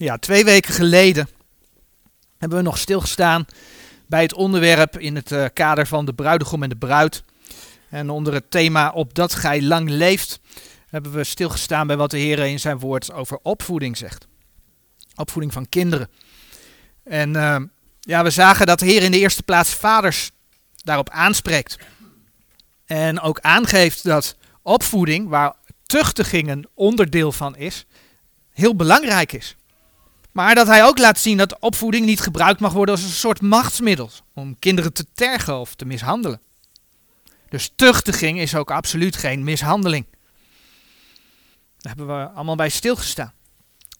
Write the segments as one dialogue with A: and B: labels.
A: Ja, twee weken geleden hebben we nog stilgestaan bij het onderwerp in het uh, kader van de bruidegom en de bruid. En onder het thema Opdat gij lang leeft, hebben we stilgestaan bij wat de Heer in zijn woord over opvoeding zegt. Opvoeding van kinderen. En uh, ja, we zagen dat de Heer in de eerste plaats vaders daarop aanspreekt. En ook aangeeft dat opvoeding, waar tuchtiging een onderdeel van is, heel belangrijk is. Maar dat hij ook laat zien dat opvoeding niet gebruikt mag worden als een soort machtsmiddel om kinderen te tergen of te mishandelen. Dus tuchtiging is ook absoluut geen mishandeling. Daar hebben we allemaal bij stilgestaan.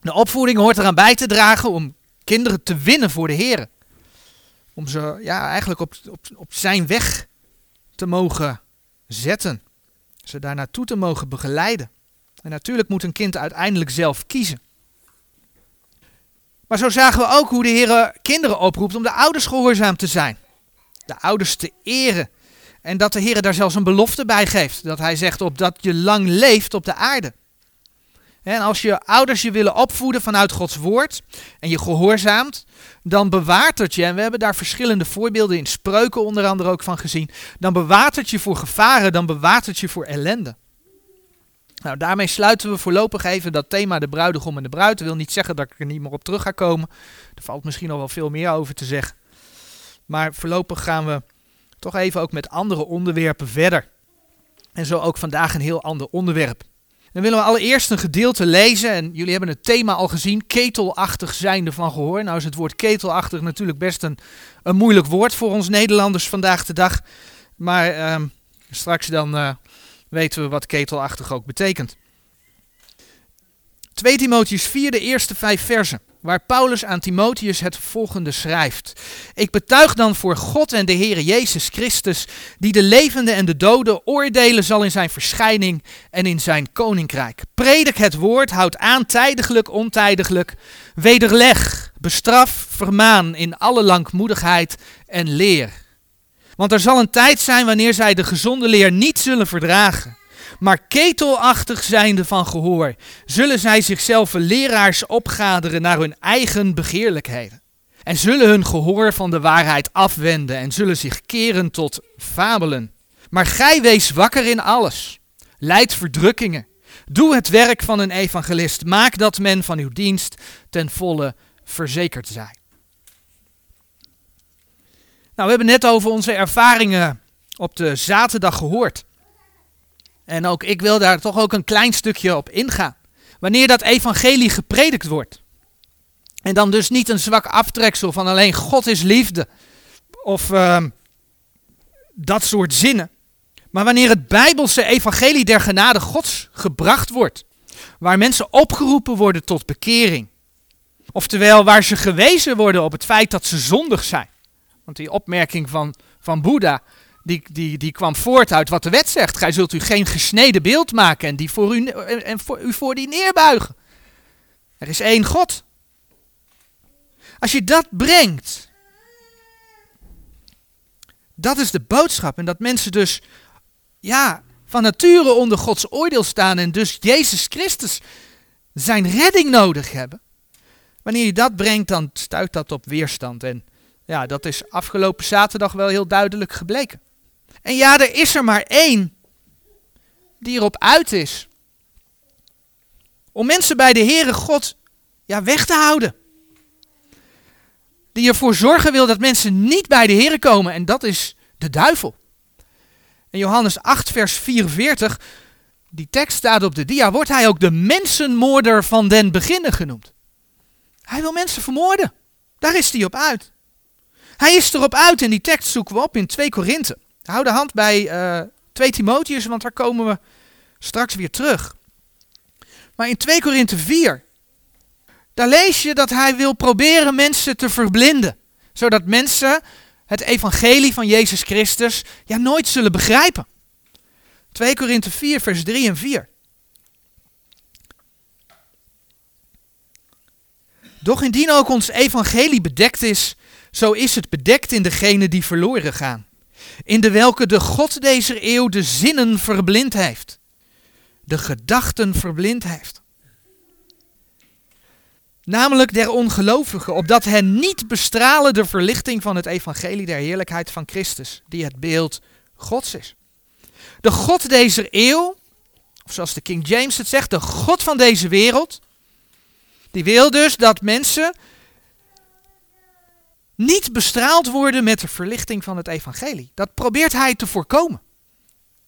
A: De opvoeding hoort eraan bij te dragen om kinderen te winnen voor de Heer. Om ze ja, eigenlijk op, op, op zijn weg te mogen zetten. Ze daar naartoe te mogen begeleiden. En natuurlijk moet een kind uiteindelijk zelf kiezen. Maar zo zagen we ook hoe de Heer kinderen oproept om de ouders gehoorzaam te zijn. De ouders te eren. En dat de Heer daar zelfs een belofte bij geeft. Dat hij zegt op dat je lang leeft op de aarde. En als je ouders je willen opvoeden vanuit Gods woord en je gehoorzaamt, dan bewaart het je, en we hebben daar verschillende voorbeelden in spreuken onder andere ook van gezien, dan bewaart het je voor gevaren, dan bewaart het je voor ellende. Nou, daarmee sluiten we voorlopig even dat thema de bruidegom en de bruid. Dat wil niet zeggen dat ik er niet meer op terug ga komen. Er valt misschien nog wel veel meer over te zeggen. Maar voorlopig gaan we toch even ook met andere onderwerpen verder. En zo ook vandaag een heel ander onderwerp. Dan willen we allereerst een gedeelte lezen. En jullie hebben het thema al gezien. Ketelachtig zijnde van gehoor. Nou is het woord ketelachtig natuurlijk best een, een moeilijk woord voor ons Nederlanders vandaag de dag. Maar ehm, straks dan uh, weten we wat ketelachtig ook betekent. 2 Timotheus 4, de eerste vijf versen, waar Paulus aan Timotheus het volgende schrijft. Ik betuig dan voor God en de Heere Jezus Christus, die de levende en de doden oordelen zal in zijn verschijning en in zijn koninkrijk. Predik het woord, houd aan tijdiglijk, ontijdiglijk, wederleg, bestraf, vermaan in alle langmoedigheid en leer. Want er zal een tijd zijn wanneer zij de gezonde leer niet zullen verdragen. Maar ketelachtig zijnde van gehoor, zullen zij zichzelf leraars opgaderen naar hun eigen begeerlijkheden. En zullen hun gehoor van de waarheid afwenden en zullen zich keren tot fabelen. Maar gij wees wakker in alles. Leid verdrukkingen. Doe het werk van een evangelist. Maak dat men van uw dienst ten volle verzekerd zij. Nou, we hebben net over onze ervaringen op de zaterdag gehoord. En ook ik wil daar toch ook een klein stukje op ingaan. Wanneer dat evangelie gepredikt wordt. En dan dus niet een zwak aftreksel van alleen God is liefde. Of uh, dat soort zinnen. Maar wanneer het bijbelse evangelie der genade gods gebracht wordt. Waar mensen opgeroepen worden tot bekering. Oftewel waar ze gewezen worden op het feit dat ze zondig zijn. Want die opmerking van, van Boeddha, die, die, die kwam voort uit wat de wet zegt. Gij zult u geen gesneden beeld maken en, die voor u, en voor, u voor die neerbuigen. Er is één God. Als je dat brengt, dat is de boodschap. En dat mensen dus, ja, van nature onder Gods oordeel staan en dus Jezus Christus zijn redding nodig hebben. Wanneer je dat brengt, dan stuit dat op weerstand. En ja, dat is afgelopen zaterdag wel heel duidelijk gebleken. En ja, er is er maar één die erop uit is. Om mensen bij de Heere God ja, weg te houden. Die ervoor zorgen wil dat mensen niet bij de Heere komen. En dat is de duivel. In Johannes 8, vers 44, die tekst staat op de dia, wordt hij ook de mensenmoorder van den beginnen genoemd. Hij wil mensen vermoorden. Daar is hij op uit. Hij is erop uit en die tekst zoeken we op in 2 Korinthe. Hou de hand bij uh, eh, 2 Timotheus, want daar komen we straks weer terug. Maar in 2 Korinthe 4, daar lees je dat hij wil proberen mensen te verblinden. Zodat mensen het evangelie van Jezus Christus ja nooit zullen begrijpen. 2 Korinthe 4, vers 3 en 4. Doch indien ook ons evangelie bedekt is, zo is het bedekt in degene die verloren gaan. In de welke de God deze eeuw de zinnen verblind heeft. De gedachten verblind heeft. namelijk der ongelovigen, opdat hen niet bestralen de verlichting van het evangelie der heerlijkheid van Christus, die het beeld Gods is. De God deze eeuw, of zoals de King James het zegt, de God van deze wereld, die wil dus dat mensen niet bestraald worden met de verlichting van het evangelie. Dat probeert hij te voorkomen.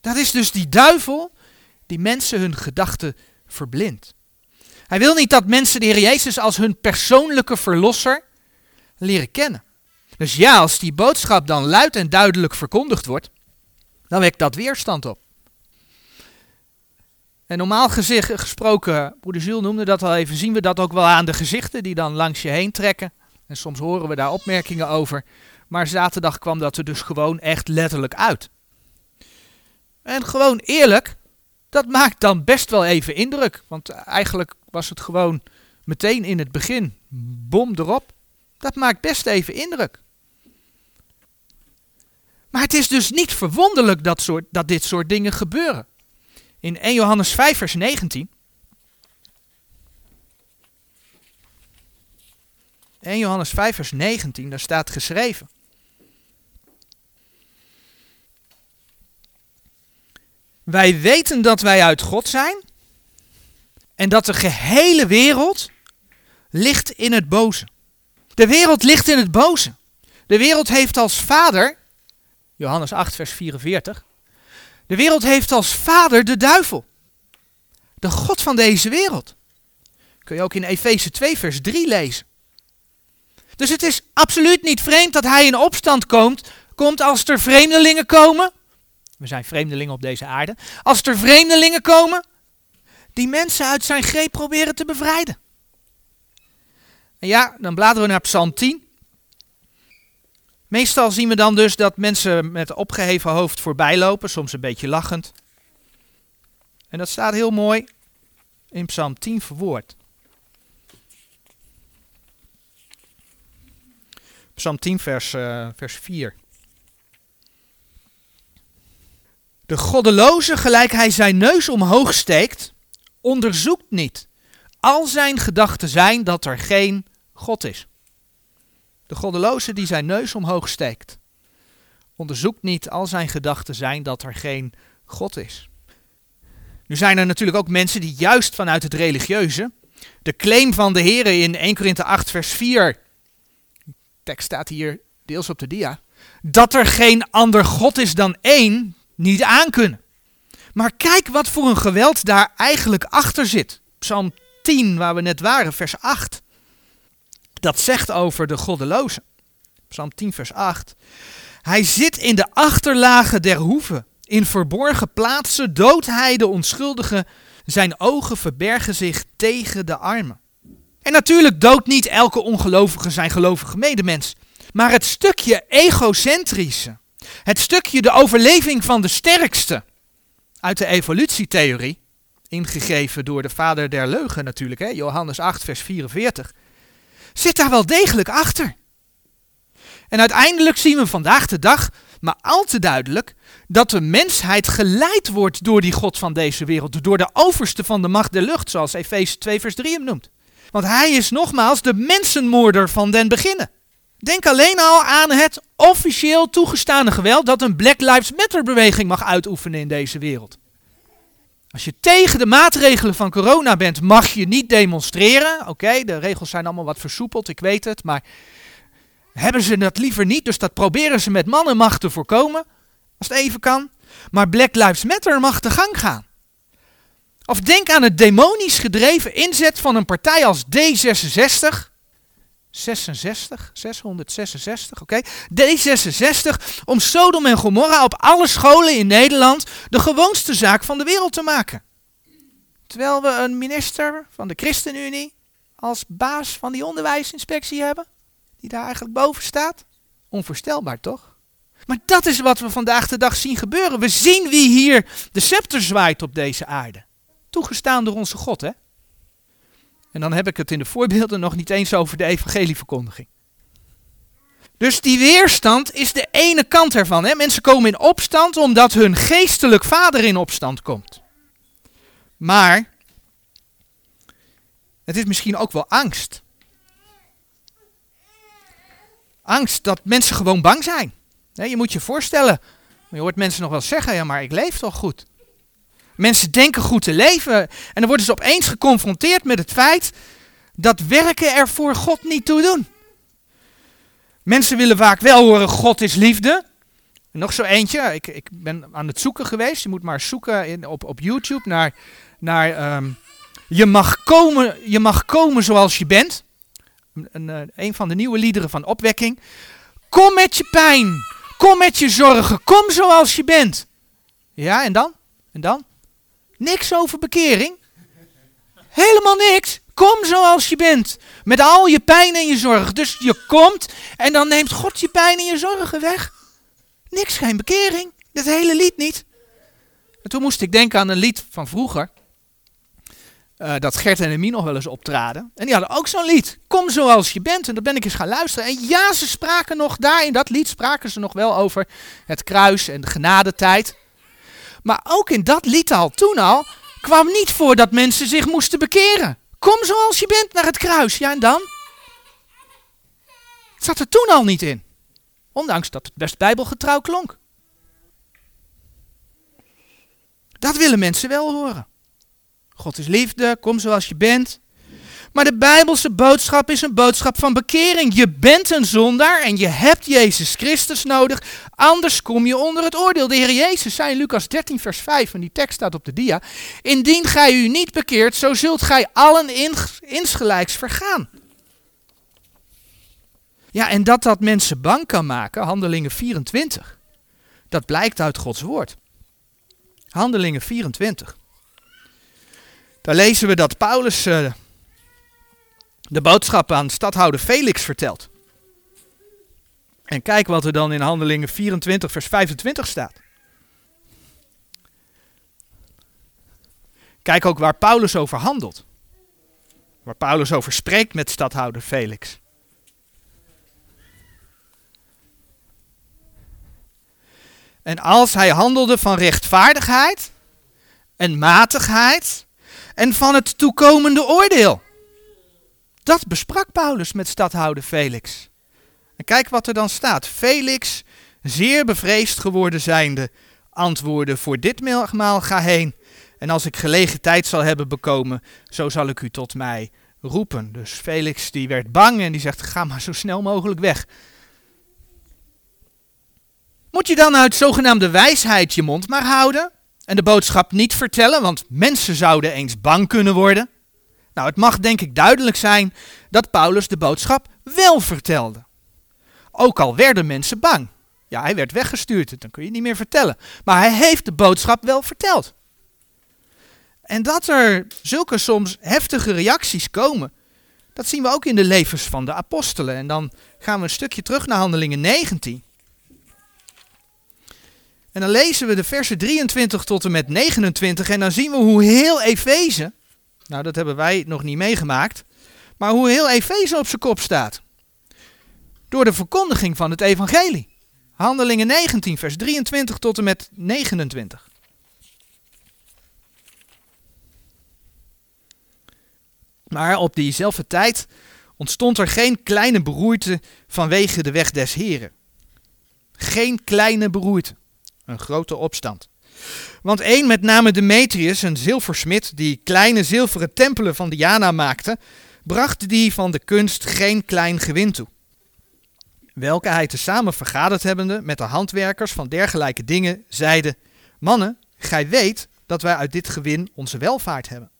A: Dat is dus die duivel die mensen hun gedachten verblindt. Hij wil niet dat mensen de Heer Jezus als hun persoonlijke verlosser leren kennen. Dus ja, als die boodschap dan luid en duidelijk verkondigd wordt, dan wekt dat weerstand op. En normaal gesproken, broeder Jules noemde dat al even, zien we dat ook wel aan de gezichten die dan langs je heen trekken. En soms horen we daar opmerkingen over. Maar zaterdag kwam dat er dus gewoon echt letterlijk uit. En gewoon eerlijk, dat maakt dan best wel even indruk. Want eigenlijk was het gewoon meteen in het begin, bom erop. Dat maakt best even indruk. Maar het is dus niet verwonderlijk dat, soort, dat dit soort dingen gebeuren. In 1 Johannes 5, vers 19. 1 Johannes 5, vers 19, daar staat geschreven. Wij weten dat wij uit God zijn en dat de gehele wereld ligt in het boze. De wereld ligt in het boze. De wereld heeft als vader, Johannes 8, vers 44, de wereld heeft als vader de duivel. De God van deze wereld. Kun je ook in Efeze 2, vers 3 lezen. Dus het is absoluut niet vreemd dat hij in opstand komt, komt als er vreemdelingen komen. We zijn vreemdelingen op deze aarde. Als er vreemdelingen komen, die mensen uit zijn greep proberen te bevrijden. En ja, dan bladeren we naar Psalm 10. Meestal zien we dan dus dat mensen met opgeheven hoofd voorbij lopen, soms een beetje lachend. En dat staat heel mooi in Psalm 10 verwoord. Psalm 10, vers, uh, vers 4. De goddeloze, gelijk hij zijn neus omhoog steekt, onderzoekt niet. Al zijn gedachten zijn dat er geen God is. De goddeloze die zijn neus omhoog steekt, onderzoekt niet. Al zijn gedachten zijn dat er geen God is. Nu zijn er natuurlijk ook mensen die juist vanuit het religieuze de claim van de Heer in 1 Korinthe 8 vers 4 tekst staat hier deels op de dia, dat er geen ander God is dan één, niet aankunnen. Maar kijk wat voor een geweld daar eigenlijk achter zit. Psalm 10, waar we net waren, vers 8. Dat zegt over de goddeloze. Psalm 10, vers 8. Hij zit in de achterlagen der hoeven. In verborgen plaatsen doodt hij de onschuldige. Zijn ogen verbergen zich tegen de armen. En natuurlijk doodt niet elke ongelovige zijn gelovige medemens. Maar het stukje egocentrische, het stukje de overleving van de sterkste uit de evolutietheorie, ingegeven door de vader der leugen natuurlijk, hè, Johannes 8, vers 44, zit daar wel degelijk achter. En uiteindelijk zien we vandaag de dag, maar al te duidelijk, dat de mensheid geleid wordt door die God van deze wereld, door de overste van de macht der lucht, zoals Efeze 2, vers 3 hem noemt. Want hij is nogmaals de mensenmoorder van den beginnen. Denk alleen al aan het officieel toegestane geweld dat een Black Lives Matter beweging mag uitoefenen in deze wereld. Als je tegen de maatregelen van corona bent, mag je niet demonstreren. Oké, de regels zijn allemaal wat versoepeld, ik weet het, maar hebben ze dat liever niet, dus dat proberen ze met mannenmacht te voorkomen, als het even kan. Maar Black Lives Matter mag de gang gaan. Of denk aan het demonisch gedreven inzet van een partij als D66. 66, 666, oké. D66 om Sodom en Gomorra op alle scholen in Nederland de gewoonste zaak van de wereld te maken. Terwijl we een minister van de ChristenUnie als baas van die onderwijsinspectie hebben, die daar eigenlijk boven staat. Onvoorstelbaar toch? Maar dat is wat we vandaag de dag zien gebeuren. We zien wie hier de scepter zwaait op deze aarde toegestaan door onze God, hè? En dan heb ik het in de voorbeelden nog niet eens over de evangelieverkondiging. Dus die weerstand is de ene kant ervan. Hè? Mensen komen in opstand omdat hun geestelijk vader in opstand komt. Maar het is misschien ook wel angst. Angst dat mensen gewoon bang zijn. Je moet je voorstellen, je hoort mensen nog wel zeggen, ja maar ik leef toch goed. Mensen denken goed te leven en dan worden ze opeens geconfronteerd met het feit dat werken er voor God niet toe doen. Mensen willen vaak wel horen, God is liefde. nog zo eentje, ik, ik ben aan het zoeken geweest. Je moet maar zoeken in, op, op YouTube naar, naar ehm, je, mag komen, je mag komen zoals je bent. Een, een, een van de nieuwe liederen van opwekking. Kom met je pijn, kom met je zorgen, kom zoals je bent. Ja, en dan? En dan? Niks over bekering. Helemaal niks. Kom zoals je bent. Met al je pijn en je zorgen. Dus je komt en dan neemt God je pijn en je zorgen weg. Niks, geen bekering. Dat hele lied niet. En toen moest ik denken aan een lied van vroeger. Uh, dat Gert en Emie nog wel eens optraden. En die hadden ook zo'n lied. Kom zoals je bent. En dat ben ik eens gaan luisteren. En ja, ze spraken nog daar in dat lied spraken ze nog wel over het kruis en de genadetijd. Maar ook in dat lied al, toen al, kwam niet voor dat mensen zich moesten bekeren. Kom zoals je bent naar het kruis. Ja, en dan? Het zat er toen al niet in. Ondanks dat het best bijbelgetrouw klonk. Dat willen mensen wel horen. God is liefde, kom zoals je bent. Maar de Bijbelse boodschap is een boodschap van bekering. Je bent een zondaar en je hebt Jezus Christus nodig. Anders kom je onder het oordeel. De Heer Jezus zei in Lucas 13, vers 5, en die tekst staat op de dia. Indien gij u niet bekeert, zo zult gij allen insgelijks vergaan. Ja, en dat dat mensen bang kan maken, Handelingen 24. Dat blijkt uit Gods woord. Handelingen 24. Daar lezen we dat Paulus uh, de boodschap aan stadhouder Felix vertelt. En kijk wat er dan in Handelingen 24, vers 25 staat. Kijk ook waar Paulus over handelt. Waar Paulus over spreekt met stadhouder Felix. En als hij handelde van rechtvaardigheid en matigheid en van het toekomende oordeel. Dat besprak Paulus met stadhouder Felix. En kijk wat er dan staat. Felix, zeer bevreesd geworden zijnde, antwoordde: Voor dit maal ga heen. En als ik gelegen tijd zal hebben bekomen, zo zal ik u tot mij roepen. Dus Felix die werd bang en die zegt: Ga maar zo snel mogelijk weg. Moet je dan uit zogenaamde wijsheid je mond maar houden en de boodschap niet vertellen, want mensen zouden eens bang kunnen worden? Nou, het mag denk ik duidelijk zijn dat Paulus de boodschap wel vertelde. Ook al werden mensen bang. Ja, hij werd weggestuurd, dan kun je niet meer vertellen. Maar hij heeft de boodschap wel verteld. En dat er zulke soms heftige reacties komen, dat zien we ook in de levens van de apostelen. En dan gaan we een stukje terug naar Handelingen 19. En dan lezen we de versen 23 tot en met 29 en dan zien we hoe heel Efeze nou, dat hebben wij nog niet meegemaakt. Maar hoe heel Efeze op zijn kop staat. Door de verkondiging van het evangelie. Handelingen 19, vers 23 tot en met 29. Maar op diezelfde tijd ontstond er geen kleine beroerte vanwege de weg des Heren. Geen kleine beroerte. Een grote opstand. Want één, met name Demetrius, een zilversmid die kleine zilveren tempelen van Diana maakte, bracht die van de kunst geen klein gewin toe. Welke hij tezamen vergaderd hebbende met de handwerkers van dergelijke dingen, zeide: Mannen, gij weet dat wij uit dit gewin onze welvaart hebben.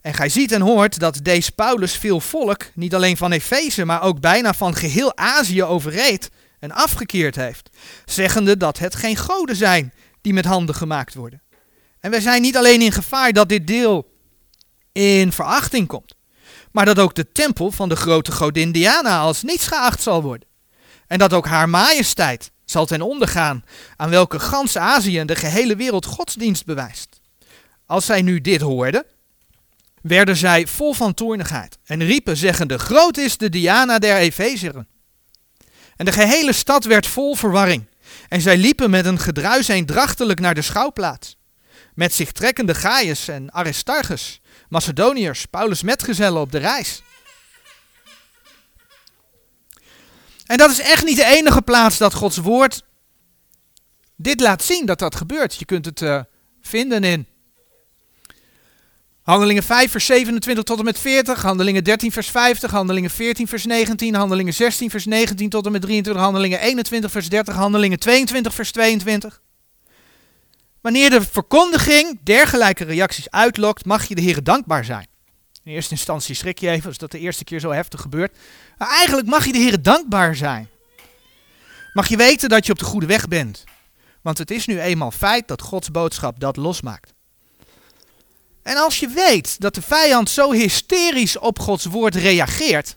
A: En gij ziet en hoort dat deze Paulus veel volk, niet alleen van Efeze, maar ook bijna van geheel Azië overreed en afgekeerd heeft, zeggende dat het geen goden zijn die met handen gemaakt worden. En wij zijn niet alleen in gevaar dat dit deel in verachting komt, maar dat ook de tempel van de grote godin Diana als niets geacht zal worden. En dat ook haar majesteit zal ten onder gaan, aan welke gans Azië en de gehele wereld godsdienst bewijst. Als zij nu dit hoorden, werden zij vol van toornigheid en riepen zeggende, groot is de Diana der Efezeren. En de gehele stad werd vol verwarring. En zij liepen met een gedruis eendrachtelijk naar de schouwplaats. Met zich trekkende Gaius en Aristarchus, Macedoniërs, Paulus' metgezellen op de reis. En dat is echt niet de enige plaats dat Gods woord dit laat zien dat dat gebeurt. Je kunt het uh, vinden in Handelingen 5 vers 27 tot en met 40, Handelingen 13 vers 50, Handelingen 14 vers 19, Handelingen 16 vers 19 tot en met 23, Handelingen 21 vers 30, Handelingen 22 vers 22. Wanneer de verkondiging dergelijke reacties uitlokt, mag je de Heer dankbaar zijn. In eerste instantie schrik je even als dat de eerste keer zo heftig gebeurt. Maar eigenlijk mag je de Heer dankbaar zijn. Mag je weten dat je op de goede weg bent. Want het is nu eenmaal feit dat Gods boodschap dat losmaakt. En als je weet dat de vijand zo hysterisch op Gods woord reageert,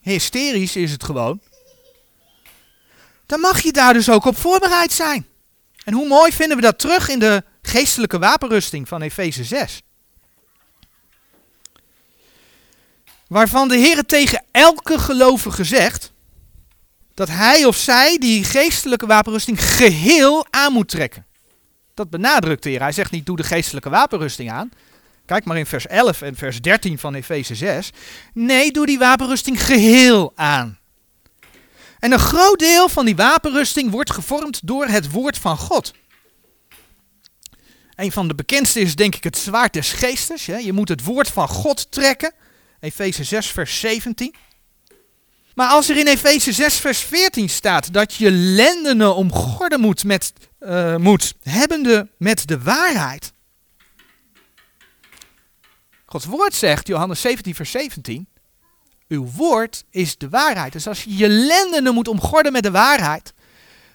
A: hysterisch is het gewoon, dan mag je daar dus ook op voorbereid zijn. En hoe mooi vinden we dat terug in de geestelijke wapenrusting van Efeze 6. Waarvan de Heer tegen elke gelovige zegt dat hij of zij die geestelijke wapenrusting geheel aan moet trekken. Dat benadrukt de Heer. Hij zegt niet doe de geestelijke wapenrusting aan. Kijk maar in vers 11 en vers 13 van Efeze 6. Nee, doe die wapenrusting geheel aan. En een groot deel van die wapenrusting wordt gevormd door het woord van God. Een van de bekendste is denk ik het zwaard des geestes. Je moet het woord van God trekken. Efeze 6 vers 17. Maar als er in Efeze 6 vers 14 staat dat je lendenen omgorden moet, met, uh, moet hebbende met de waarheid. Gods woord zegt, Johannes 17 vers 17, uw woord is de waarheid. Dus als je je lendenen moet omgorden met de waarheid,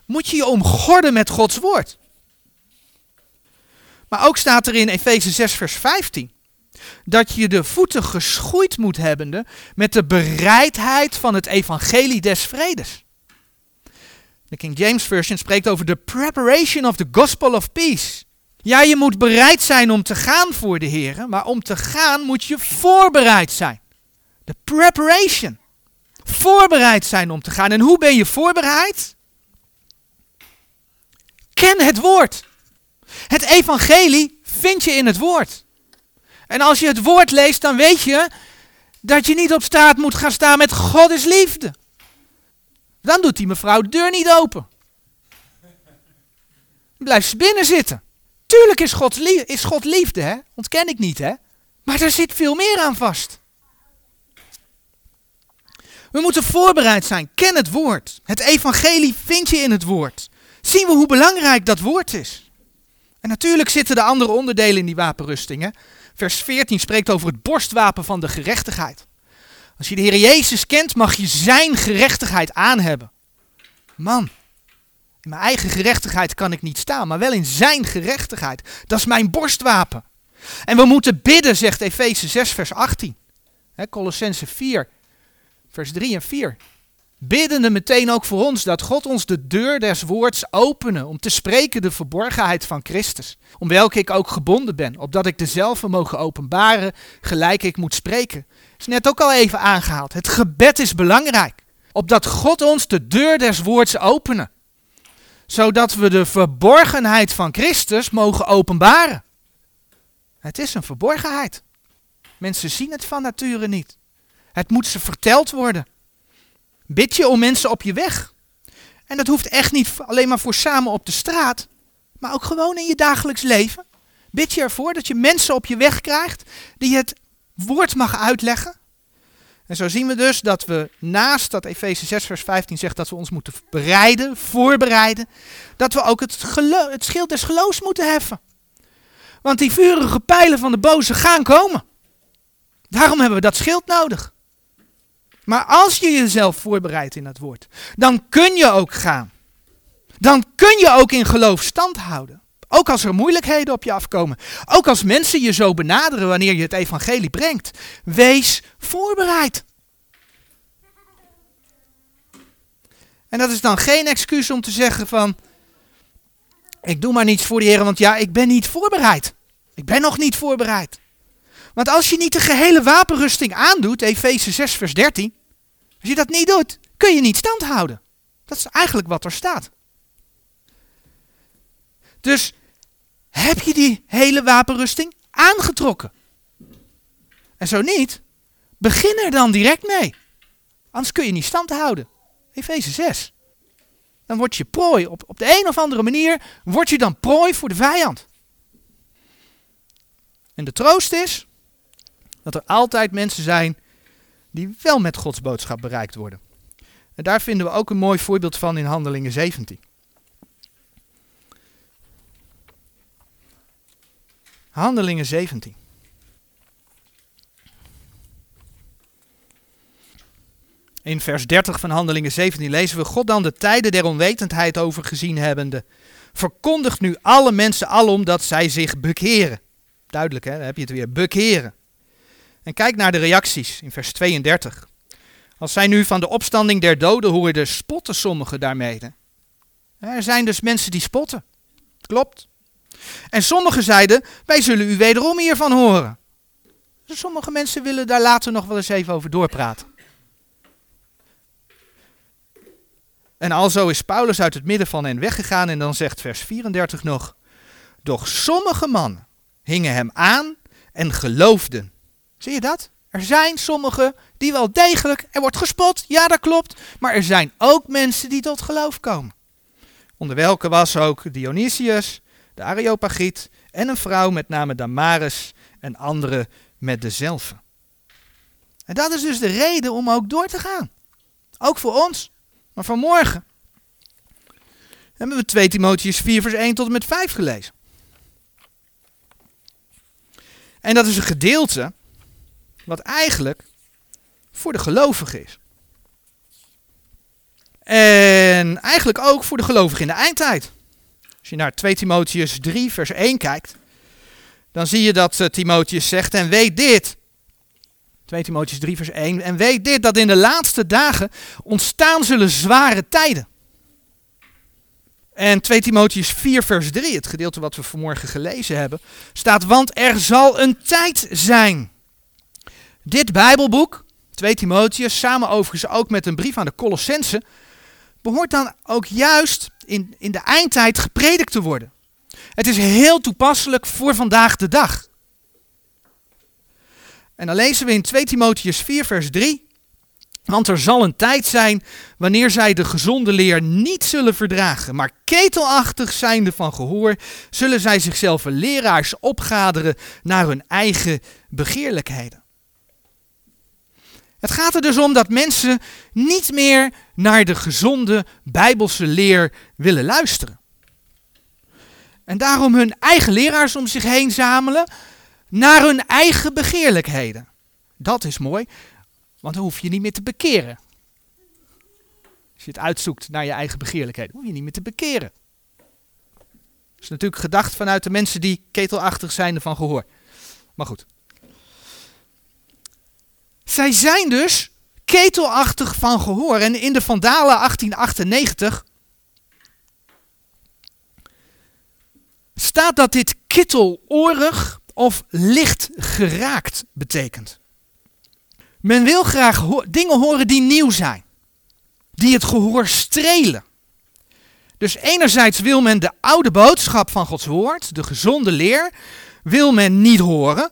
A: moet je je omgorden met Gods woord. Maar ook staat er in Efeze 6 vers 15 dat je de voeten geschoeid moet hebben met de bereidheid van het evangelie des vredes. De King James Version spreekt over de preparation of the gospel of peace. Ja, je moet bereid zijn om te gaan voor de Heer, maar om te gaan moet je voorbereid zijn. De preparation. Voorbereid zijn om te gaan. En hoe ben je voorbereid? Ken het woord. Het evangelie vind je in het woord. En als je het woord leest, dan weet je dat je niet op straat moet gaan staan met God is liefde. Dan doet die mevrouw de deur niet open. Blijf binnen zitten. Tuurlijk is God, is God liefde, hè? Ontken ik niet, hè? Maar er zit veel meer aan vast. We moeten voorbereid zijn. Ken het woord. Het evangelie vind je in het woord. Zien we hoe belangrijk dat woord is. En natuurlijk zitten de andere onderdelen in die wapenrustingen. Vers 14 spreekt over het borstwapen van de gerechtigheid. Als je de Heer Jezus kent, mag je zijn gerechtigheid aanhebben. Man, in mijn eigen gerechtigheid kan ik niet staan, maar wel in zijn gerechtigheid. Dat is mijn borstwapen. En we moeten bidden, zegt Efeze 6, vers 18. Colossense 4, vers 3 en 4 biddende meteen ook voor ons dat God ons de deur des woords openen om te spreken de verborgenheid van Christus, om welke ik ook gebonden ben, opdat ik dezelfde mogen openbaren gelijk ik moet spreken. Is net ook al even aangehaald. Het gebed is belangrijk, opdat God ons de deur des woords openen, zodat we de verborgenheid van Christus mogen openbaren. Het is een verborgenheid. Mensen zien het van nature niet. Het moet ze verteld worden. Bid je om mensen op je weg. En dat hoeft echt niet alleen maar voor samen op de straat, maar ook gewoon in je dagelijks leven. Bid je ervoor dat je mensen op je weg krijgt die het woord mag uitleggen. En zo zien we dus dat we naast dat Efeze 6 vers 15 zegt dat we ons moeten bereiden, voorbereiden, dat we ook het, het schild des geloofs moeten heffen. Want die vurige pijlen van de boze gaan komen. Daarom hebben we dat schild nodig. Maar als je jezelf voorbereidt in het woord, dan kun je ook gaan. Dan kun je ook in geloof stand houden. Ook als er moeilijkheden op je afkomen. Ook als mensen je zo benaderen wanneer je het evangelie brengt. Wees voorbereid. En dat is dan geen excuus om te zeggen van, ik doe maar niets voor de Heer, want ja, ik ben niet voorbereid. Ik ben nog niet voorbereid. Want als je niet de gehele wapenrusting aandoet, Efeze 6 vers 13, als je dat niet doet, kun je niet stand houden. Dat is eigenlijk wat er staat. Dus heb je die hele wapenrusting aangetrokken? En zo niet, begin er dan direct mee. Anders kun je niet stand houden. Efeze 6. Dan word je prooi. Op, op de een of andere manier word je dan prooi voor de vijand. En de troost is dat er altijd mensen zijn die wel met Gods boodschap bereikt worden. En daar vinden we ook een mooi voorbeeld van in Handelingen 17. Handelingen 17. In vers 30 van Handelingen 17 lezen we: God dan de tijden der onwetendheid overgezien hebbende, verkondigt nu alle mensen alom dat zij zich bekeren. Duidelijk, hè? Dan heb je het weer. Bekeren. En kijk naar de reacties in vers 32. Als zij nu van de opstanding der doden hoorden, spotten sommigen daarmee. Er zijn dus mensen die spotten. Klopt. En sommigen zeiden, wij zullen u wederom hiervan horen. Dus sommige mensen willen daar later nog wel eens even over doorpraten. En alzo is Paulus uit het midden van hen weggegaan en dan zegt vers 34 nog, doch sommige mannen hingen hem aan en geloofden. Zie je dat? Er zijn sommigen die wel degelijk, er wordt gespot, ja dat klopt, maar er zijn ook mensen die tot geloof komen. Onder welke was ook Dionysius, de Areopagiet en een vrouw met name Damaris en andere met dezelfde. En dat is dus de reden om ook door te gaan. Ook voor ons, maar vanmorgen hebben we 2 Timotheus 4 vers 1 tot en met 5 gelezen. En dat is een gedeelte wat eigenlijk voor de gelovigen is. En eigenlijk ook voor de gelovigen in de eindtijd. Als je naar 2 Timotheus 3, vers 1 kijkt, dan zie je dat uh, Timotheus zegt, en weet dit. 2 Timotheus 3, vers 1. En weet dit, dat in de laatste dagen ontstaan zullen zware tijden. En 2 Timotheus 4, vers 3, het gedeelte wat we vanmorgen gelezen hebben, staat, want er zal een tijd zijn. Dit Bijbelboek, 2 Timotheus, samen overigens ook met een brief aan de Colossense, behoort dan ook juist in, in de eindtijd gepredikt te worden. Het is heel toepasselijk voor vandaag de dag. En dan lezen we in 2 Timotheus 4, vers 3. Want er zal een tijd zijn wanneer zij de gezonde leer niet zullen verdragen, maar ketelachtig zijnde van gehoor, zullen zij zichzelf leraars opgaderen naar hun eigen begeerlijkheden. Het gaat er dus om dat mensen niet meer naar de gezonde bijbelse leer willen luisteren. En daarom hun eigen leraars om zich heen zamelen naar hun eigen begeerlijkheden. Dat is mooi, want dan hoef je niet meer te bekeren. Als je het uitzoekt naar je eigen begeerlijkheden, hoef je niet meer te bekeren. Dat is natuurlijk gedacht vanuit de mensen die ketelachtig zijn van gehoor. Maar goed. Zij zijn dus ketelachtig van gehoor. En in de Vandalen 1898 staat dat dit kittelorig of licht geraakt betekent. Men wil graag dingen horen die nieuw zijn, die het gehoor strelen. Dus enerzijds wil men de oude boodschap van Gods woord, de gezonde leer, wil men niet horen.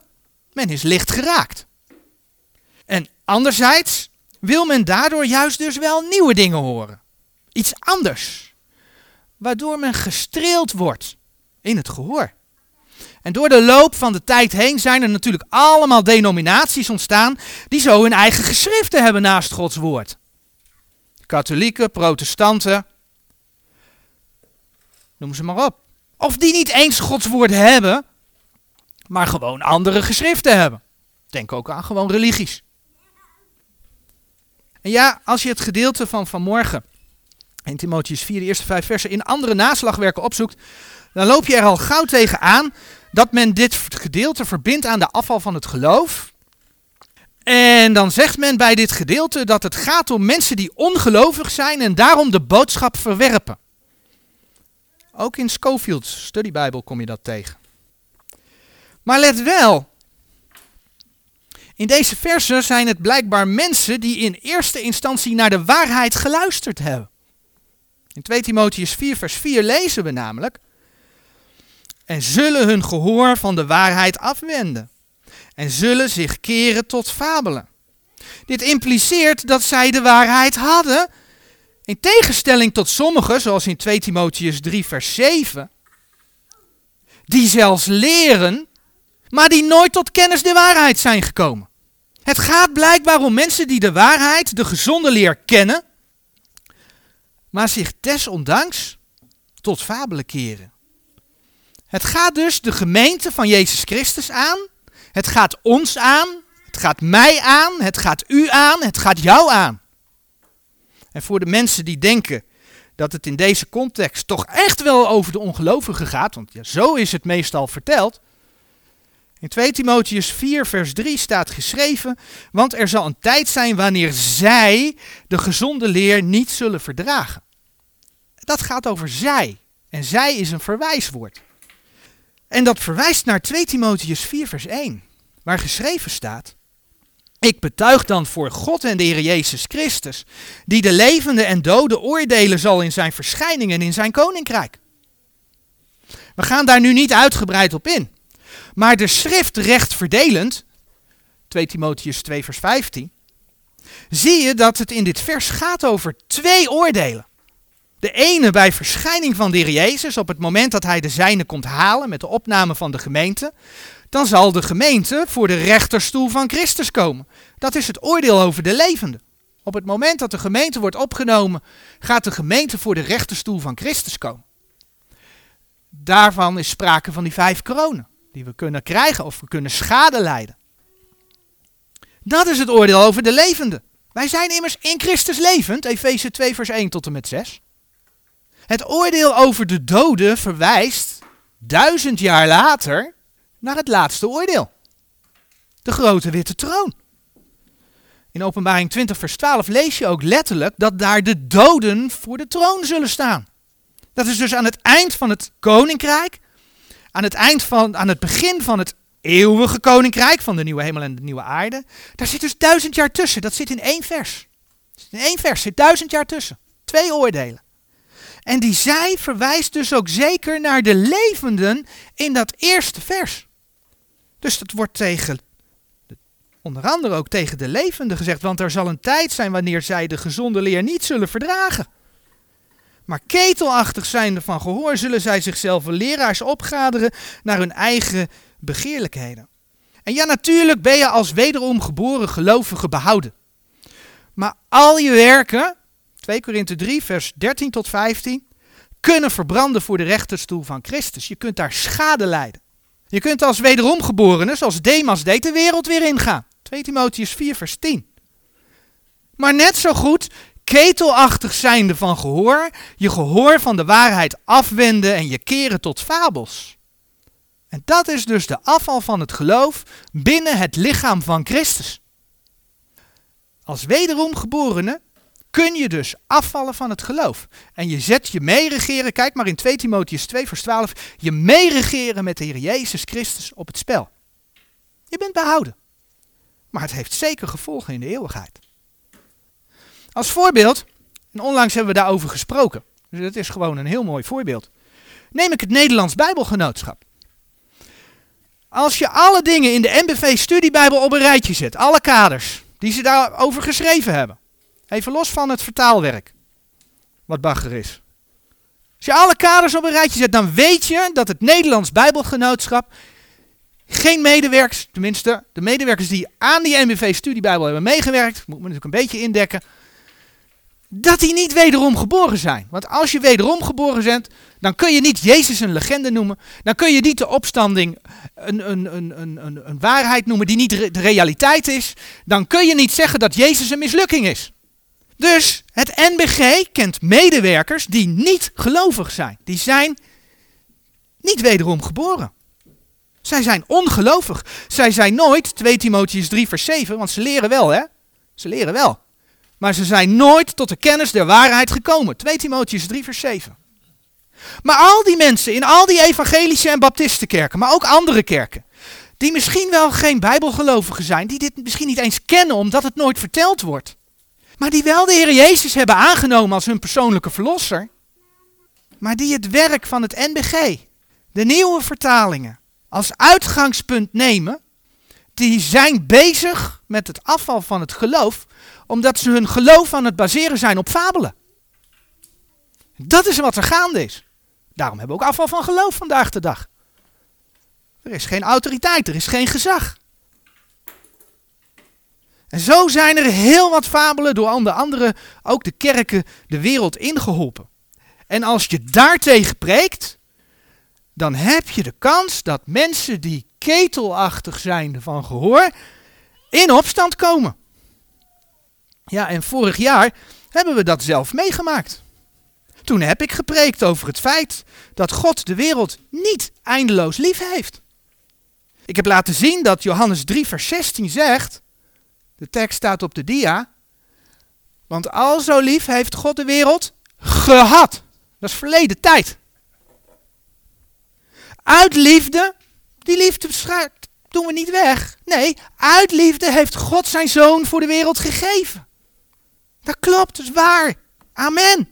A: Men is licht geraakt. Anderzijds wil men daardoor juist dus wel nieuwe dingen horen. Iets anders. Waardoor men gestreeld wordt in het gehoor. En door de loop van de tijd heen zijn er natuurlijk allemaal denominaties ontstaan die zo hun eigen geschriften hebben naast Gods woord. Katholieken, protestanten, noem ze maar op. Of die niet eens Gods woord hebben, maar gewoon andere geschriften hebben. Denk ook aan gewoon religies. En ja, als je het gedeelte van vanmorgen in Timotheus 4, de eerste vijf versen, in andere naslagwerken opzoekt, dan loop je er al gauw tegen aan dat men dit gedeelte verbindt aan de afval van het geloof. En dan zegt men bij dit gedeelte dat het gaat om mensen die ongelovig zijn en daarom de boodschap verwerpen. Ook in Schofield's studiebijbel kom je dat tegen. Maar let wel, in deze versen zijn het blijkbaar mensen die in eerste instantie naar de waarheid geluisterd hebben. In 2 Timotheus 4, vers 4 lezen we namelijk: En zullen hun gehoor van de waarheid afwenden, en zullen zich keren tot fabelen. Dit impliceert dat zij de waarheid hadden In tegenstelling tot sommigen, zoals in 2 Timotheus 3, vers 7, die zelfs leren, maar die nooit tot kennis de waarheid zijn gekomen. Het gaat blijkbaar om mensen die de waarheid, de gezonde leer kennen, maar zich desondanks tot fabelen keren. Het gaat dus de gemeente van Jezus Christus aan. Het gaat ons aan. Het gaat mij aan. Het gaat u aan. Het gaat jou aan. En voor de mensen die denken dat het in deze context toch echt wel over de ongelovigen gaat, want ja, zo is het meestal verteld. In 2 Timotheus 4, vers 3 staat geschreven: Want er zal een tijd zijn wanneer zij de gezonde leer niet zullen verdragen. Dat gaat over zij. En zij is een verwijswoord. En dat verwijst naar 2 Timotheus 4, vers 1, waar geschreven staat: Ik betuig dan voor God en de Heer Jezus Christus, die de levende en dode oordelen zal in zijn verschijning en in zijn koninkrijk. We gaan daar nu niet uitgebreid op in. Maar de schrift recht verdelend, 2 Timotheus 2 vers 15, zie je dat het in dit vers gaat over twee oordelen. De ene bij verschijning van de Heer Jezus, op het moment dat hij de zijne komt halen met de opname van de gemeente, dan zal de gemeente voor de rechterstoel van Christus komen. Dat is het oordeel over de levenden. Op het moment dat de gemeente wordt opgenomen, gaat de gemeente voor de rechterstoel van Christus komen. Daarvan is sprake van die vijf kronen, die we kunnen krijgen of we kunnen schade lijden. Dat is het oordeel over de levenden. Wij zijn immers in Christus levend, Efeze 2 vers 1 tot en met 6. Het oordeel over de doden verwijst duizend jaar later naar het laatste oordeel. De grote witte troon. In openbaring 20 vers 12 lees je ook letterlijk dat daar de doden voor de troon zullen staan. Dat is dus aan het eind van het koninkrijk, aan het, eind van, aan het begin van het eeuwige koninkrijk van de nieuwe hemel en de nieuwe aarde. Daar zit dus duizend jaar tussen. Dat zit in één vers. In één vers zit duizend jaar tussen. Twee oordelen. En die zij verwijst dus ook zeker naar de levenden in dat eerste vers. Dus dat wordt tegen, onder andere ook tegen de levenden gezegd, want er zal een tijd zijn wanneer zij de gezonde leer niet zullen verdragen. Maar ketelachtig zijnde van gehoor zullen zij zichzelf leraars opgaderen naar hun eigen begeerlijkheden. En ja, natuurlijk ben je als wederom geboren gelovige behouden. Maar al je werken 2 Korinthe 3, vers 13 tot 15, kunnen verbranden voor de rechterstoel van Christus. Je kunt daar schade lijden. Je kunt als wederomgeborene, zoals Demas deed, de wereld weer ingaan. 2 Timotheus 4, vers 10. Maar net zo goed, ketelachtig zijnde van gehoor, je gehoor van de waarheid afwenden en je keren tot fabels. En dat is dus de afval van het geloof binnen het lichaam van Christus. Als wederomgeborene kun je dus afvallen van het geloof. En je zet je meeregeren, kijk maar in 2 Timotheus 2 vers 12, je meeregeren met de Heer Jezus Christus op het spel. Je bent behouden. Maar het heeft zeker gevolgen in de eeuwigheid. Als voorbeeld, en onlangs hebben we daarover gesproken, dus dat is gewoon een heel mooi voorbeeld. Neem ik het Nederlands Bijbelgenootschap. Als je alle dingen in de NBV Studiebijbel op een rijtje zet, alle kaders die ze daarover geschreven hebben, Even los van het vertaalwerk. Wat bagger is. Als je alle kaders op een rijtje zet, dan weet je dat het Nederlands Bijbelgenootschap geen medewerkers, tenminste de medewerkers die aan die MBV Studiebijbel hebben meegewerkt, moet me natuurlijk een beetje indekken, dat die niet wederom geboren zijn. Want als je wederom geboren bent, dan kun je niet Jezus een legende noemen. Dan kun je niet de opstanding een, een, een, een, een waarheid noemen die niet de realiteit is. Dan kun je niet zeggen dat Jezus een mislukking is. Dus het NBG kent medewerkers die niet gelovig zijn. Die zijn niet wederom geboren. Zij zijn ongelovig. Zij zijn nooit, 2 Timotheus 3 vers 7, want ze leren wel hè. Ze leren wel. Maar ze zijn nooit tot de kennis der waarheid gekomen. 2 Timotheus 3 vers 7. Maar al die mensen in al die evangelische en baptistenkerken, maar ook andere kerken, die misschien wel geen bijbelgelovigen zijn, die dit misschien niet eens kennen omdat het nooit verteld wordt maar die wel de Heer Jezus hebben aangenomen als hun persoonlijke verlosser, maar die het werk van het NBG, de nieuwe vertalingen, als uitgangspunt nemen, die zijn bezig met het afval van het geloof, omdat ze hun geloof aan het baseren zijn op fabelen. Dat is wat er gaande is. Daarom hebben we ook afval van geloof vandaag de dag. Er is geen autoriteit, er is geen gezag. En zo zijn er heel wat fabelen door onder andere ook de kerken de wereld ingeholpen. En als je daartegen preekt, dan heb je de kans dat mensen die ketelachtig zijn van gehoor in opstand komen. Ja, en vorig jaar hebben we dat zelf meegemaakt. Toen heb ik gepreekt over het feit dat God de wereld niet eindeloos lief heeft. Ik heb laten zien dat Johannes 3, vers 16 zegt, de tekst staat op de dia, want al zo lief heeft God de wereld gehad. Dat is verleden tijd. Uit liefde, die liefde doen we niet weg. Nee, uit liefde heeft God zijn zoon voor de wereld gegeven. Dat klopt, dat is waar. Amen.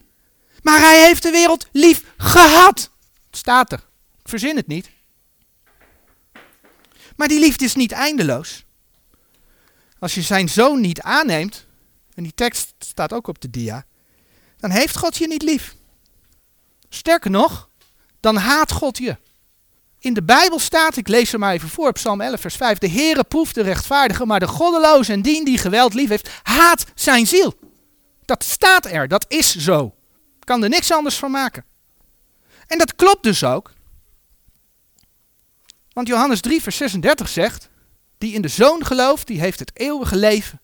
A: Maar hij heeft de wereld lief gehad. Staat er. Verzin het niet. Maar die liefde is niet eindeloos. Als je zijn zoon niet aanneemt, en die tekst staat ook op de dia, dan heeft God je niet lief. Sterker nog, dan haat God je. In de Bijbel staat, ik lees er maar even voor, Psalm 11, vers 5. De Heere proeft de rechtvaardige, maar de goddeloze en dien die geweld lief heeft, haat zijn ziel. Dat staat er, dat is zo. Kan er niks anders van maken. En dat klopt dus ook. Want Johannes 3, vers 36 zegt, die in de zoon gelooft, die heeft het eeuwige leven.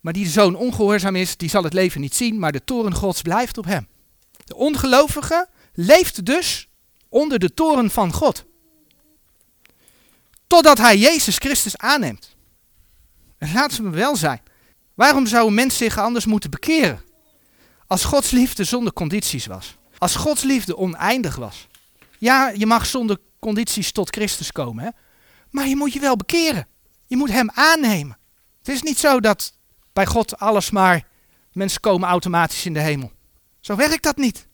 A: Maar die de zoon ongehoorzaam is, die zal het leven niet zien, maar de toren gods blijft op hem. De ongelovige leeft dus onder de toren van God. Totdat hij Jezus Christus aanneemt. En laten we wel zijn. Waarom zou een mens zich anders moeten bekeren? Als Gods liefde zonder condities was. Als Gods liefde oneindig was. Ja, je mag zonder condities tot Christus komen. Hè? Maar je moet je wel bekeren. Je moet Hem aannemen. Het is niet zo dat bij God alles maar mensen komen automatisch in de hemel. Zo werkt dat niet.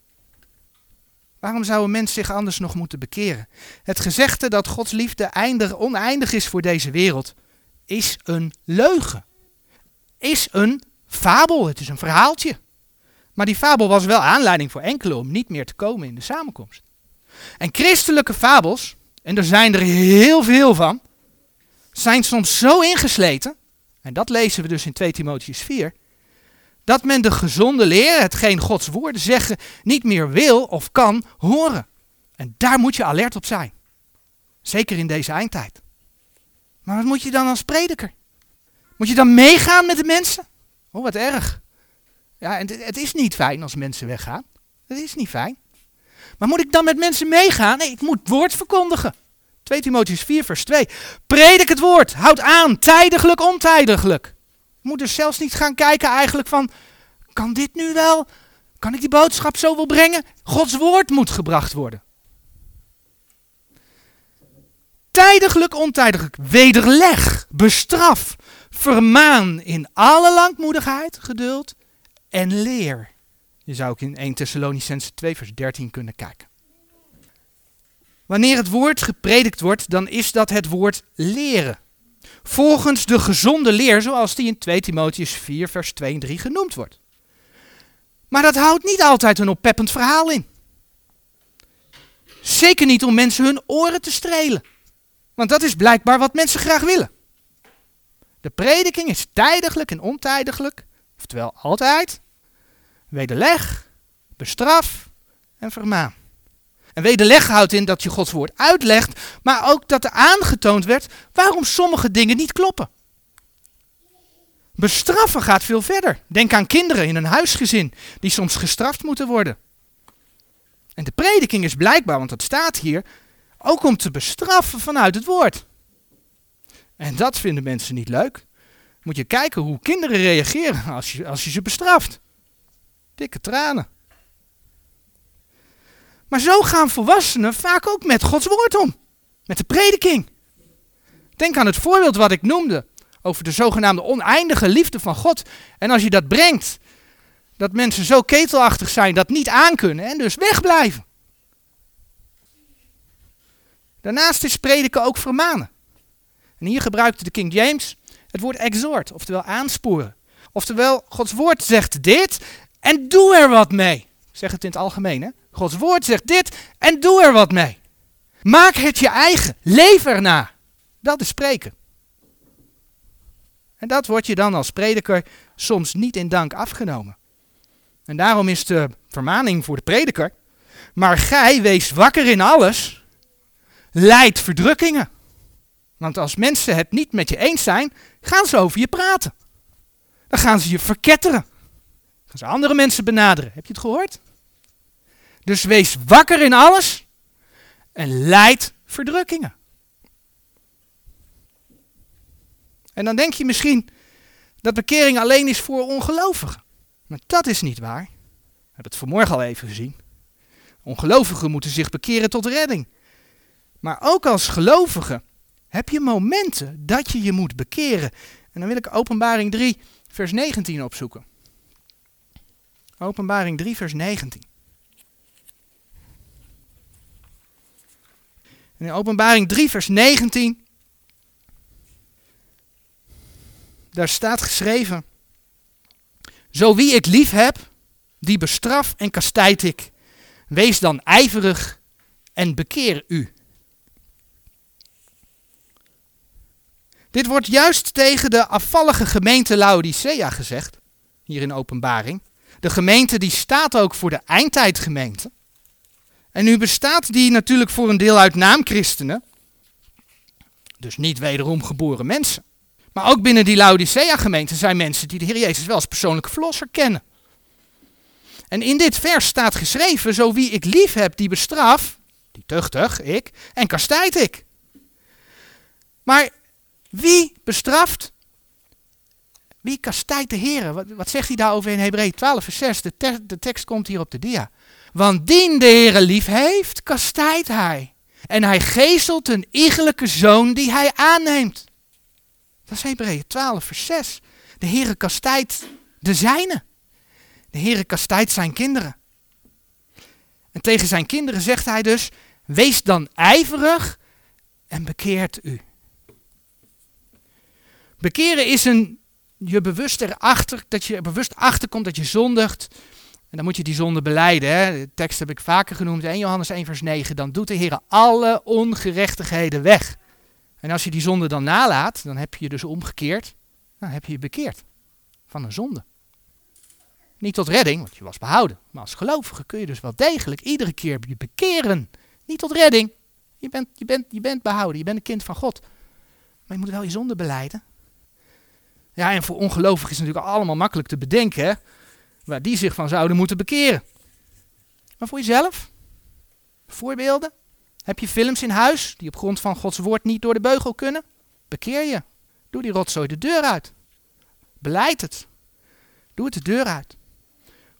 A: Waarom zou een mens zich anders nog moeten bekeren? Het gezegde dat Gods liefde eindig, oneindig is voor deze wereld, is een leugen. Is een fabel, het is een verhaaltje. Maar die fabel was wel aanleiding voor enkelen om niet meer te komen in de samenkomst. En christelijke fabels, en er zijn er heel veel van, zijn soms zo ingesleten, en dat lezen we dus in 2 Timotheus 4, dat men de gezonde leer, hetgeen Gods woorden zeggen, niet meer wil of kan horen. En daar moet je alert op zijn. Zeker in deze eindtijd. Maar wat moet je dan als prediker? Moet je dan meegaan met de mensen? Oh, wat erg. Ja, en het is niet fijn als mensen weggaan. Het is niet fijn. Maar moet ik dan met mensen meegaan? Nee, ik moet woord verkondigen. 2 Timotheus 4, vers 2. Predik het woord. Houd aan. Tijdiglijk, ontijdiglijk. Moet dus zelfs niet gaan kijken eigenlijk van, kan dit nu wel? Kan ik die boodschap zo wel brengen? Gods woord moet gebracht worden. Tijdiglijk, ontijdiglijk. Wederleg, bestraf, vermaan in alle langmoedigheid, geduld en leer. Je zou ook in 1 Thessalonicense 2 vers 13 kunnen kijken. Wanneer het woord gepredikt wordt, dan is dat het woord leren. Volgens de gezonde leer, zoals die in 2 Timotheus 4 vers 2 en 3 genoemd wordt. Maar dat houdt niet altijd een oppeppend verhaal in. Zeker niet om mensen hun oren te strelen. Want dat is blijkbaar wat mensen graag willen. De prediking is tijdiglijk en ontijdiglijk, oftewel altijd, wederleg, bestraf en vermaan. En wederleg houdt in dat je Gods woord uitlegt, maar ook dat er aangetoond werd waarom sommige dingen niet kloppen. Bestraffen gaat veel verder. Denk aan kinderen in een huisgezin die soms gestraft moeten worden. En de prediking is blijkbaar, want dat staat hier, ook om te bestraffen vanuit het woord. En dat vinden mensen niet leuk. Moet je kijken hoe kinderen reageren als je, als je ze bestraft. Dikke tranen. Maar zo gaan volwassenen vaak ook met Gods woord om. Met de prediking. Denk aan het voorbeeld wat ik noemde. Over de zogenaamde oneindige liefde van God. En als je dat brengt, dat mensen zo ketelachtig zijn, dat niet aankunnen en dus wegblijven. Daarnaast is prediken ook vermanen. En hier gebruikte de King James het woord exhort, oftewel aansporen. Oftewel, Gods woord zegt dit en doe er wat mee. zeg het in het algemeen. Hè? Gods woord zegt dit en doe er wat mee. Maak het je eigen. Leef erna. Dat is spreken. En dat wordt je dan als prediker soms niet in dank afgenomen. En daarom is de vermaning voor de prediker. Maar gij wees wakker in alles. Leid verdrukkingen. Want als mensen het niet met je eens zijn, gaan ze over je praten. Dan gaan ze je verketteren. Gaan ze andere mensen benaderen. Heb je het gehoord? Dus wees wakker in alles en leid verdrukkingen. En dan denk je misschien dat bekering alleen is voor ongelovigen. Maar dat is niet waar. We hebben het vanmorgen al even gezien. Ongelovigen moeten zich bekeren tot redding. Maar ook als gelovige heb je momenten dat je je moet bekeren. En dan wil ik Openbaring 3, vers 19 opzoeken. Openbaring 3, vers 19. In Openbaring 3, vers 19, daar staat geschreven: Zo wie ik lief heb, die bestraf en kastijd ik. Wees dan ijverig en bekeer u. Dit wordt juist tegen de afvallige gemeente Laodicea gezegd, hier in openbaring. De gemeente die staat ook voor de eindtijdgemeente. En nu bestaat die natuurlijk voor een deel uit naamchristenen. Dus niet wederom geboren mensen. Maar ook binnen die Laodicea-gemeente zijn mensen die de Heer Jezus wel als persoonlijke verlosser kennen. En in dit vers staat geschreven, zo wie ik lief heb, die bestraf, die tuchtig, ik, en kastijd ik. Maar wie bestraft? Wie kastijdt de Heer? Wat, zegt hij daarover in Hebreeën 12 vers 6? De, de tekst komt hier op de dia. Want dien de Heere lief heeft, kastijdt hij. En hij geestelt een iegelijke zoon die hij aanneemt. Dat is Hebreeën 12, vers 6. De Heere kastijdt de zijne. De Heere kastijdt zijn kinderen. En tegen zijn kinderen zegt hij dus, wees dan ijverig en bekeert u. Bekeren is een je bewust erachter, dat je er bewust achterkomt dat je zondigt en dan moet je die zonde beleiden. Hè? De tekst heb ik vaker genoemd, 1 Johannes 1 vers 9. Dan doet de Heer alle ongerechtigheden weg. En als je die zonde dan nalaat, dan heb je je dus omgekeerd. Dan heb je je bekeerd van een zonde. Niet tot redding, want je was behouden. Maar als gelovige kun je dus wel degelijk iedere keer je bekeren. Niet tot redding. Je bent, je, bent, je bent behouden, je bent een kind van God. Maar je moet wel je zonde beleiden. Ja, en voor ongelovigen is het natuurlijk allemaal makkelijk te bedenken. Waar die zich van zouden moeten bekeren. Maar voor jezelf? Voorbeelden? Heb je films in huis die op grond van Gods woord niet door de beugel kunnen? Bekeer je. Doe die rotzooi de deur uit. Beleid het. Doe het de deur uit.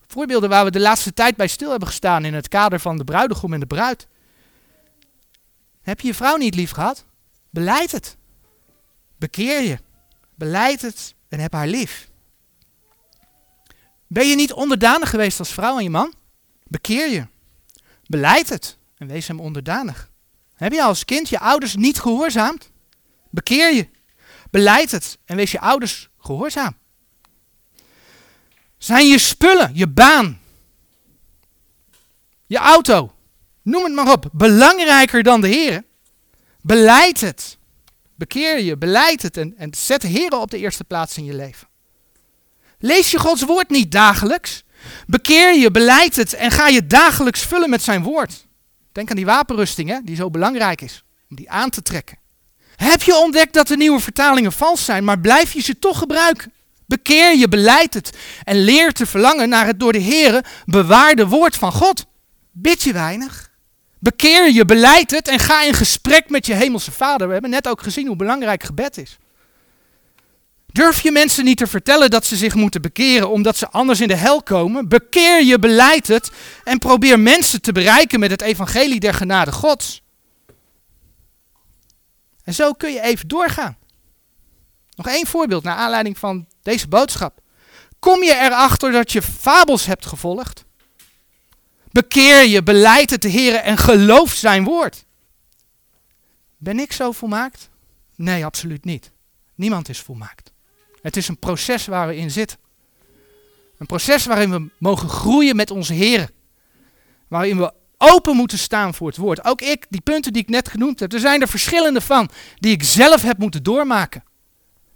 A: Voorbeelden waar we de laatste tijd bij stil hebben gestaan in het kader van de bruidegom en de bruid. Heb je je vrouw niet lief gehad? Beleid het. Bekeer je. Beleid het en heb haar lief. Ben je niet onderdanig geweest als vrouw aan je man? Bekeer je. Beleid het en wees hem onderdanig. Heb je als kind je ouders niet gehoorzaamd? Bekeer je. Beleid het en wees je ouders gehoorzaam. Zijn je spullen, je baan, je auto, noem het maar op, belangrijker dan de Heer? Beleid het. Bekeer je, beleid het en, zet de Heer op de eerste plaats in je leven. Lees je Gods woord niet dagelijks? Bekeer je, beleid het en ga je dagelijks vullen met zijn woord. Denk aan die wapenrusting, hè, die zo belangrijk is om die aan te trekken. Heb je ontdekt dat de nieuwe vertalingen vals zijn, maar blijf je ze toch gebruiken? Bekeer je, beleid het en leer te verlangen naar het door de Here bewaarde woord van God. Bid je weinig? Bekeer je, beleid het en ga in gesprek met je hemelse Vader. We hebben net ook gezien hoe belangrijk gebed is. Durf je mensen niet te vertellen dat ze zich moeten bekeren omdat ze anders in de hel komen? Bekeer je, beleid het en probeer mensen te bereiken met het evangelie der genade Gods. En zo kun je even doorgaan. Nog één voorbeeld naar aanleiding van deze boodschap. Kom je erachter dat je fabels hebt gevolgd? Bekeer je, beleid het de Heer en geloof zijn woord. Ben ik zo volmaakt? Nee, absoluut niet. Niemand is volmaakt. Het is een proces waar we in zitten. Een proces waarin we mogen groeien met onze Heer. waarin we open moeten staan voor het woord. Ook ik, die punten die ik net genoemd heb, er zijn er verschillende van die ik zelf heb moeten doormaken.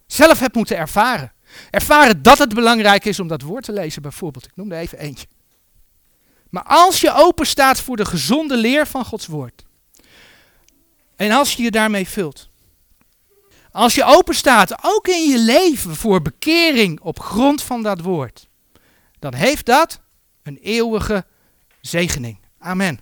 A: Zelf heb moeten ervaren. Ervaren dat het belangrijk is om dat woord te lezen, bijvoorbeeld. Ik noem er even eentje. Maar als je open staat voor de gezonde leer van Gods woord. En als je je daarmee vult. Als je open staat, ook in je leven, voor bekering op grond van dat woord. Dan heeft dat een eeuwige zegening. Amen.